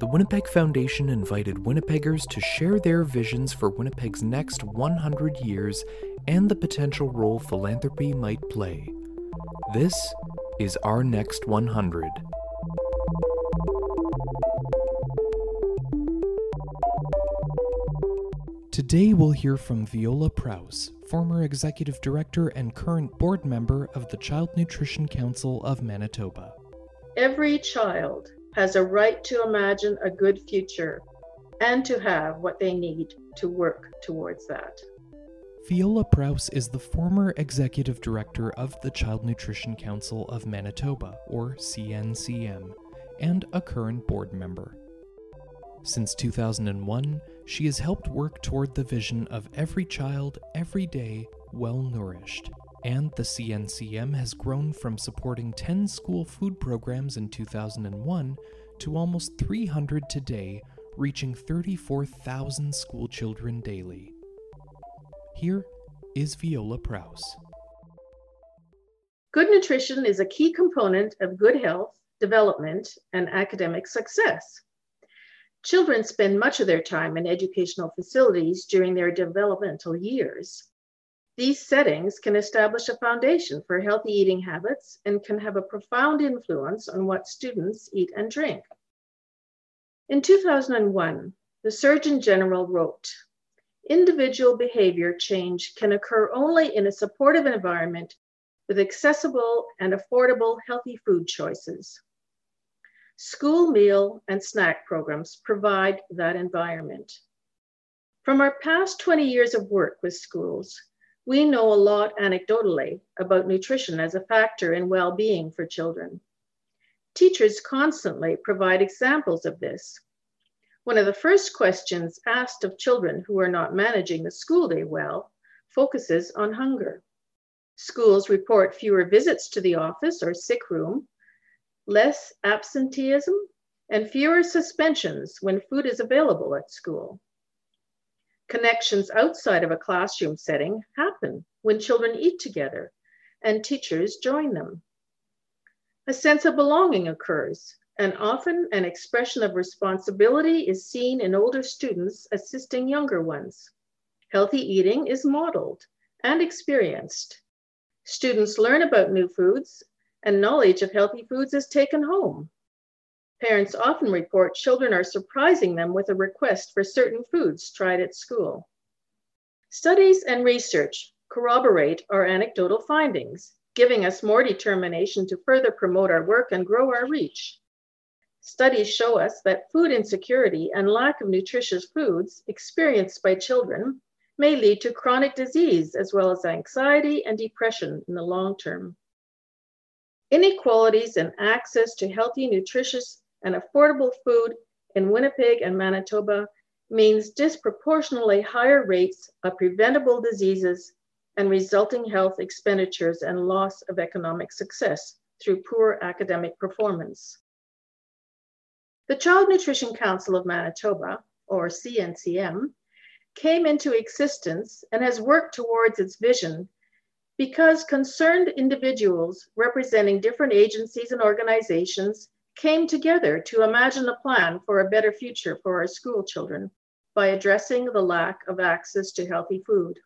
the Winnipeg Foundation invited Winnipeggers to share their visions for Winnipeg's next 100 years and the potential role philanthropy might play. This is Our Next 100. Today we'll hear from Viola Prouse, former executive director and current board member of the Child Nutrition Council of Manitoba. Every child has a right to imagine a good future and to have what they need to work towards that. Viola Prouse is the former executive director of the Child Nutrition Council of Manitoba, or CNCM, and a current board member. Since 2001, she has helped work toward the vision of every child, every day, well nourished. And the CNCM has grown from supporting 10 school food programs in 2001 to almost 300 today, reaching 34,000 school children daily. Here is Viola Prouse. Good nutrition is a key component of good health, development, and academic success. Children spend much of their time in educational facilities during their developmental years. These settings can establish a foundation for healthy eating habits and can have a profound influence on what students eat and drink. In 2001, the Surgeon General wrote Individual behavior change can occur only in a supportive environment with accessible and affordable healthy food choices. School meal and snack programs provide that environment. From our past 20 years of work with schools, we know a lot anecdotally about nutrition as a factor in well being for children. Teachers constantly provide examples of this. One of the first questions asked of children who are not managing the school day well focuses on hunger. Schools report fewer visits to the office or sick room, less absenteeism, and fewer suspensions when food is available at school. Connections outside of a classroom setting happen when children eat together and teachers join them. A sense of belonging occurs, and often an expression of responsibility is seen in older students assisting younger ones. Healthy eating is modeled and experienced. Students learn about new foods, and knowledge of healthy foods is taken home. Parents often report children are surprising them with a request for certain foods tried at school. Studies and research corroborate our anecdotal findings, giving us more determination to further promote our work and grow our reach. Studies show us that food insecurity and lack of nutritious foods experienced by children may lead to chronic disease as well as anxiety and depression in the long term. Inequalities in access to healthy, nutritious, and affordable food in Winnipeg and Manitoba means disproportionately higher rates of preventable diseases and resulting health expenditures and loss of economic success through poor academic performance. The Child Nutrition Council of Manitoba, or CNCM, came into existence and has worked towards its vision because concerned individuals representing different agencies and organizations came together to imagine a plan for a better future for our school children by addressing the lack of access to healthy food.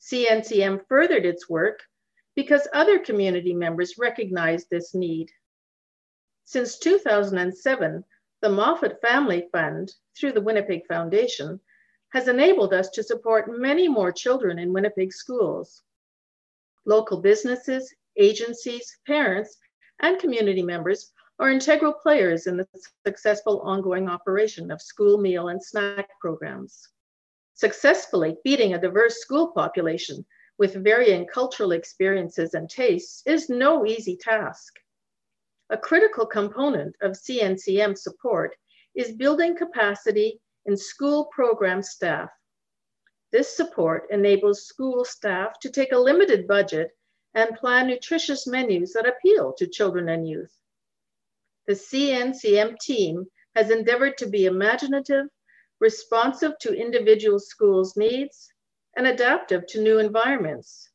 CNCM furthered its work because other community members recognized this need. Since 2007, the Moffat Family Fund, through the Winnipeg Foundation, has enabled us to support many more children in Winnipeg schools. Local businesses, agencies, parents, and community members are integral players in the successful ongoing operation of school meal and snack programs. Successfully feeding a diverse school population with varying cultural experiences and tastes is no easy task. A critical component of CNCM support is building capacity in school program staff. This support enables school staff to take a limited budget and plan nutritious menus that appeal to children and youth the CNCM team has endeavored to be imaginative, responsive to individual schools' needs, and adaptive to new environments.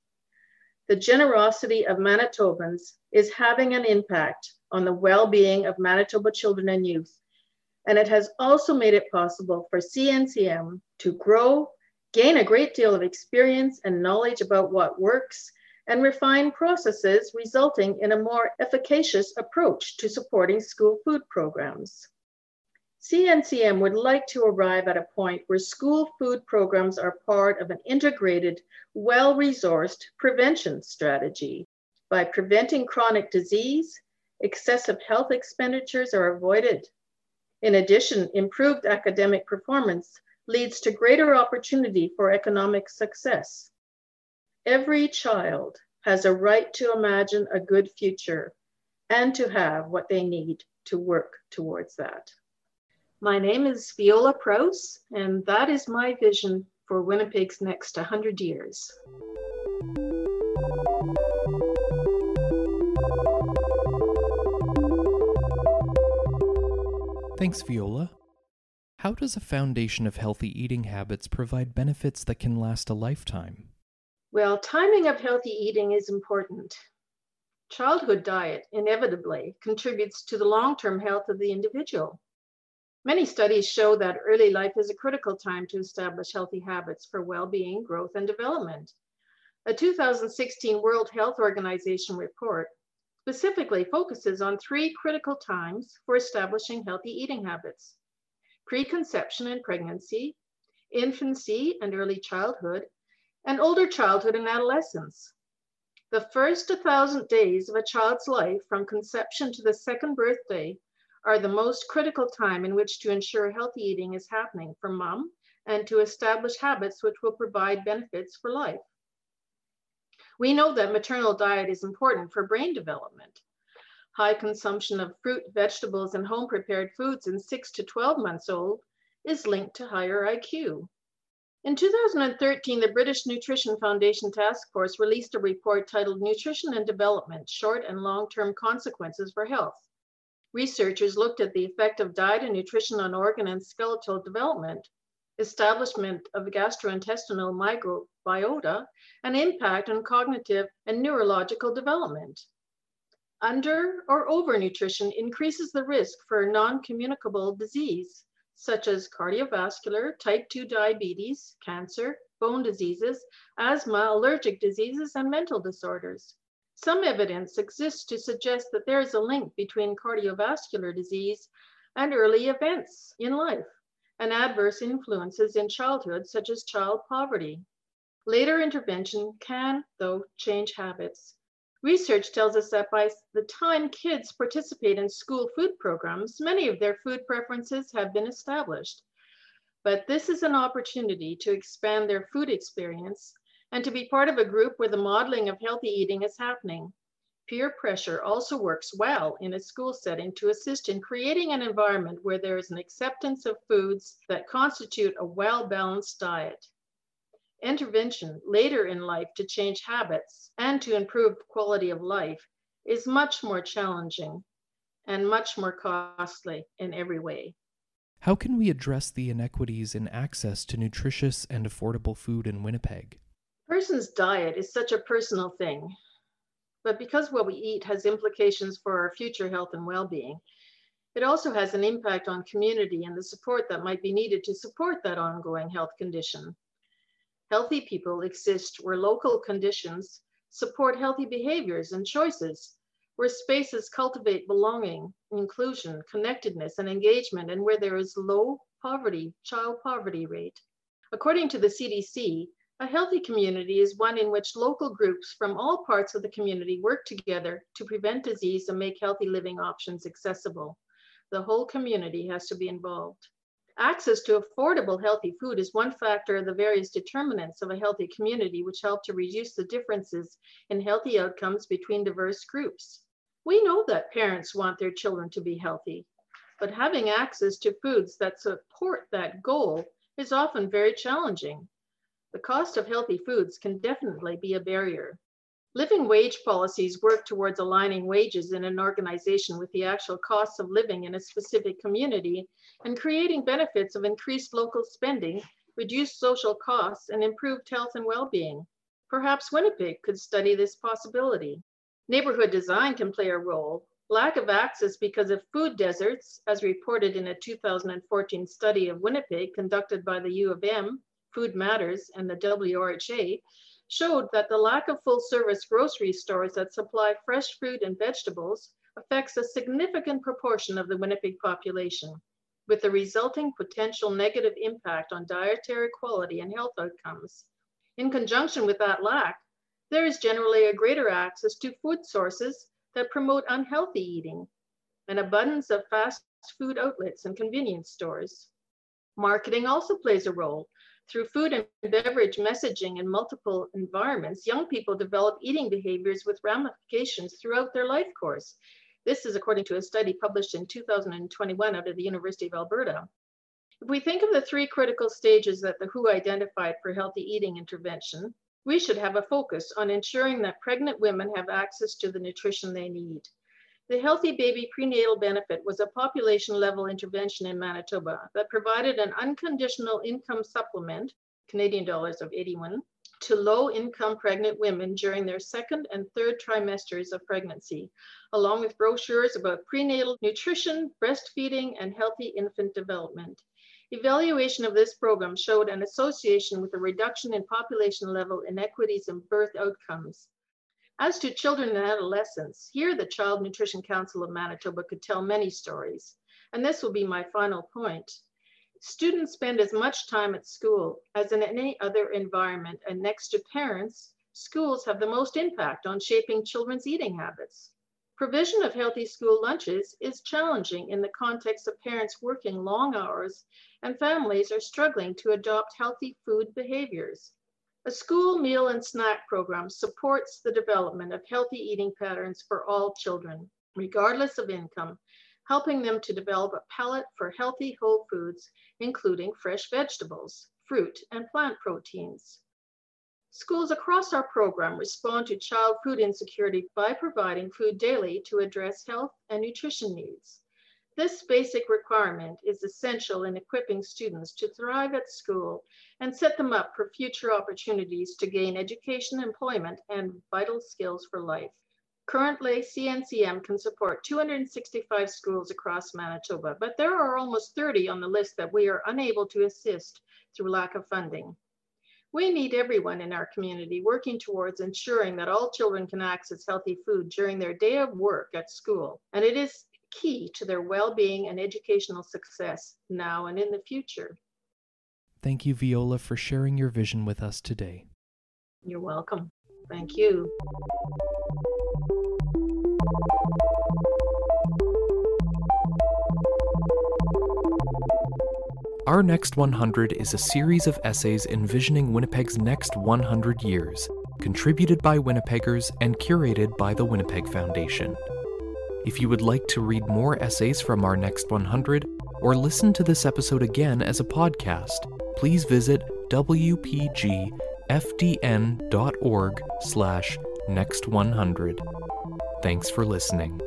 The generosity of Manitobans is having an impact on the well being of Manitoba children and youth And it has also made it possible for CNCM to grow, gain a great deal of experience and knowledge about what works, and refine processes resulting in a more efficacious approach to supporting school food programs. CNCM would like to arrive at a point where school food programs are part of an integrated, well resourced prevention strategy. By preventing chronic disease, excessive health expenditures are avoided. In addition, improved academic performance leads to greater opportunity for economic success. Every child has a right to imagine a good future and to have what they need to work towards that. My name is Viola Prouse, and that is my vision for Winnipeg's next 100 years. Thanks, Viola. How does a foundation of healthy eating habits provide benefits that can last a lifetime? Well, timing of healthy eating is important. Childhood diet inevitably contributes to the long term health of the individual. Many studies show that early life is a critical time to establish healthy habits for well being, growth, and development. A 2016 World Health Organization report specifically focuses on three critical times for establishing healthy eating habits preconception and pregnancy, infancy and early childhood, and older childhood and adolescence. The first 1,000 days of a child's life from conception to the second birthday are the most critical time in which to ensure healthy eating is happening for mom and to establish habits which will provide benefits for life. We know that maternal diet is important for brain development. High consumption of fruit, vegetables, and home prepared foods in 6 to 12 months old is linked to higher IQ. In 2013, the British Nutrition Foundation Task Force released a report titled Nutrition and Development Short and Long Term Consequences for Health. Researchers looked at the effect of diet and nutrition on organ and skeletal development, establishment of gastrointestinal microbiota, and impact on cognitive and neurological development. Under or overnutrition increases the risk for non communicable disease, such as cardiovascular, type 2 diabetes, cancer, bone diseases, asthma, allergic diseases, and mental disorders. Some evidence exists to suggest that there is a link between cardiovascular disease and early events in life and adverse influences in childhood, such as child poverty. Later intervention can, though, change habits. Research tells us that by the time kids participate in school food programs, many of their food preferences have been established. But this is an opportunity to expand their food experience and to be part of a group where the modeling of healthy eating is happening. Peer pressure also works well in a school setting to assist in creating an environment where there is an acceptance of foods that constitute a well balanced diet. Intervention later in life to change habits and to improve quality of life is much more challenging and much more costly in every way. How can we address the inequities in access to nutritious and affordable food in Winnipeg? person's diet is such a personal thing, but because what we eat has implications for our future health and well-being, it also has an impact on community and the support that might be needed to support that ongoing health condition. Healthy people exist where local conditions support healthy behaviors and choices, where spaces cultivate belonging, inclusion, connectedness, and engagement, and where there is low poverty, child poverty rate. According to the CDC, a healthy community is one in which local groups from all parts of the community work together to prevent disease and make healthy living options accessible. The whole community has to be involved. Access to affordable healthy food is one factor of the various determinants of a healthy community which help to reduce the differences in healthy outcomes between diverse groups. We know that parents want their children to be healthy, but having access to foods that support that goal is often very challenging. The cost of healthy foods can definitely be a barrier. Living wage policies work towards aligning wages in an organization with the actual costs of living in a specific community and creating benefits of increased local spending, reduced social costs, and improved health and well-being. Perhaps Winnipeg could study this possibility. Neighborhood design can play a role, Lack of access because of food deserts, as reported in a 2014 study of Winnipeg conducted by the U of M, Food Matters, and the WRHA, showed that the lack of full service grocery stores that supply fresh fruit and vegetables affects a significant proportion of the Winnipeg population, with the resulting potential negative impact on dietary quality and health outcomes. In conjunction with that lack, there is generally a greater access to food sources that promote unhealthy eating, an abundance of fast food outlets and convenience stores. Marketing also plays a role. Through food and beverage messaging in multiple environments, young people develop eating behaviors with ramifications throughout their life course. This is according to a study published in 2021 out of the University of Alberta. If we think of the three critical stages that the WHO identified for healthy eating intervention, we should have a focus on ensuring that pregnant women have access to the nutrition they need. The Healthy Baby Prenatal Benefit was a population level intervention in Manitoba that provided an unconditional income supplement, Canadian dollars of 81, to low income pregnant women during their second and third trimesters of pregnancy, along with brochures about prenatal nutrition, breastfeeding, and healthy infant development. Evaluation of this program showed an association with a reduction in population level inequities in birth outcomes. As to children and adolescents, here the Child Nutrition Council of Manitoba could tell many stories. And this will be my final point. Students spend as much time at school as in any other environment, and next to parents, schools have the most impact on shaping children's eating habits. Provision of healthy school lunches is challenging in the context of parents working long hours and families are struggling to adopt healthy food behaviors. A school meal and snack program supports the development of healthy eating patterns for all children, regardless of income, helping them to develop a palate for healthy whole foods, including fresh vegetables, fruit, and plant proteins. Schools across our program respond to child food insecurity by providing food daily to address health and nutrition needs. This basic requirement is essential in equipping students to thrive at school and set them up for future opportunities to gain education, employment, and vital skills for life. Currently, CNCM can support 265 schools across Manitoba, but there are almost 30 on the list that we are unable to assist through lack of funding. We need everyone in our community working towards ensuring that all children can access healthy food during their day of work at school. And it is key to their well being and educational success now and in the future. Thank you, Viola, for sharing your vision with us today. You're welcome. Thank you. Our Next 100 is a series of essays envisioning Winnipeg's next 100 years, contributed by Winnipeggers and curated by the Winnipeg Foundation. If you would like to read more essays from our Next 100 or listen to this episode again as a podcast, please visit wpgfdn.org slash next100. Thanks for listening.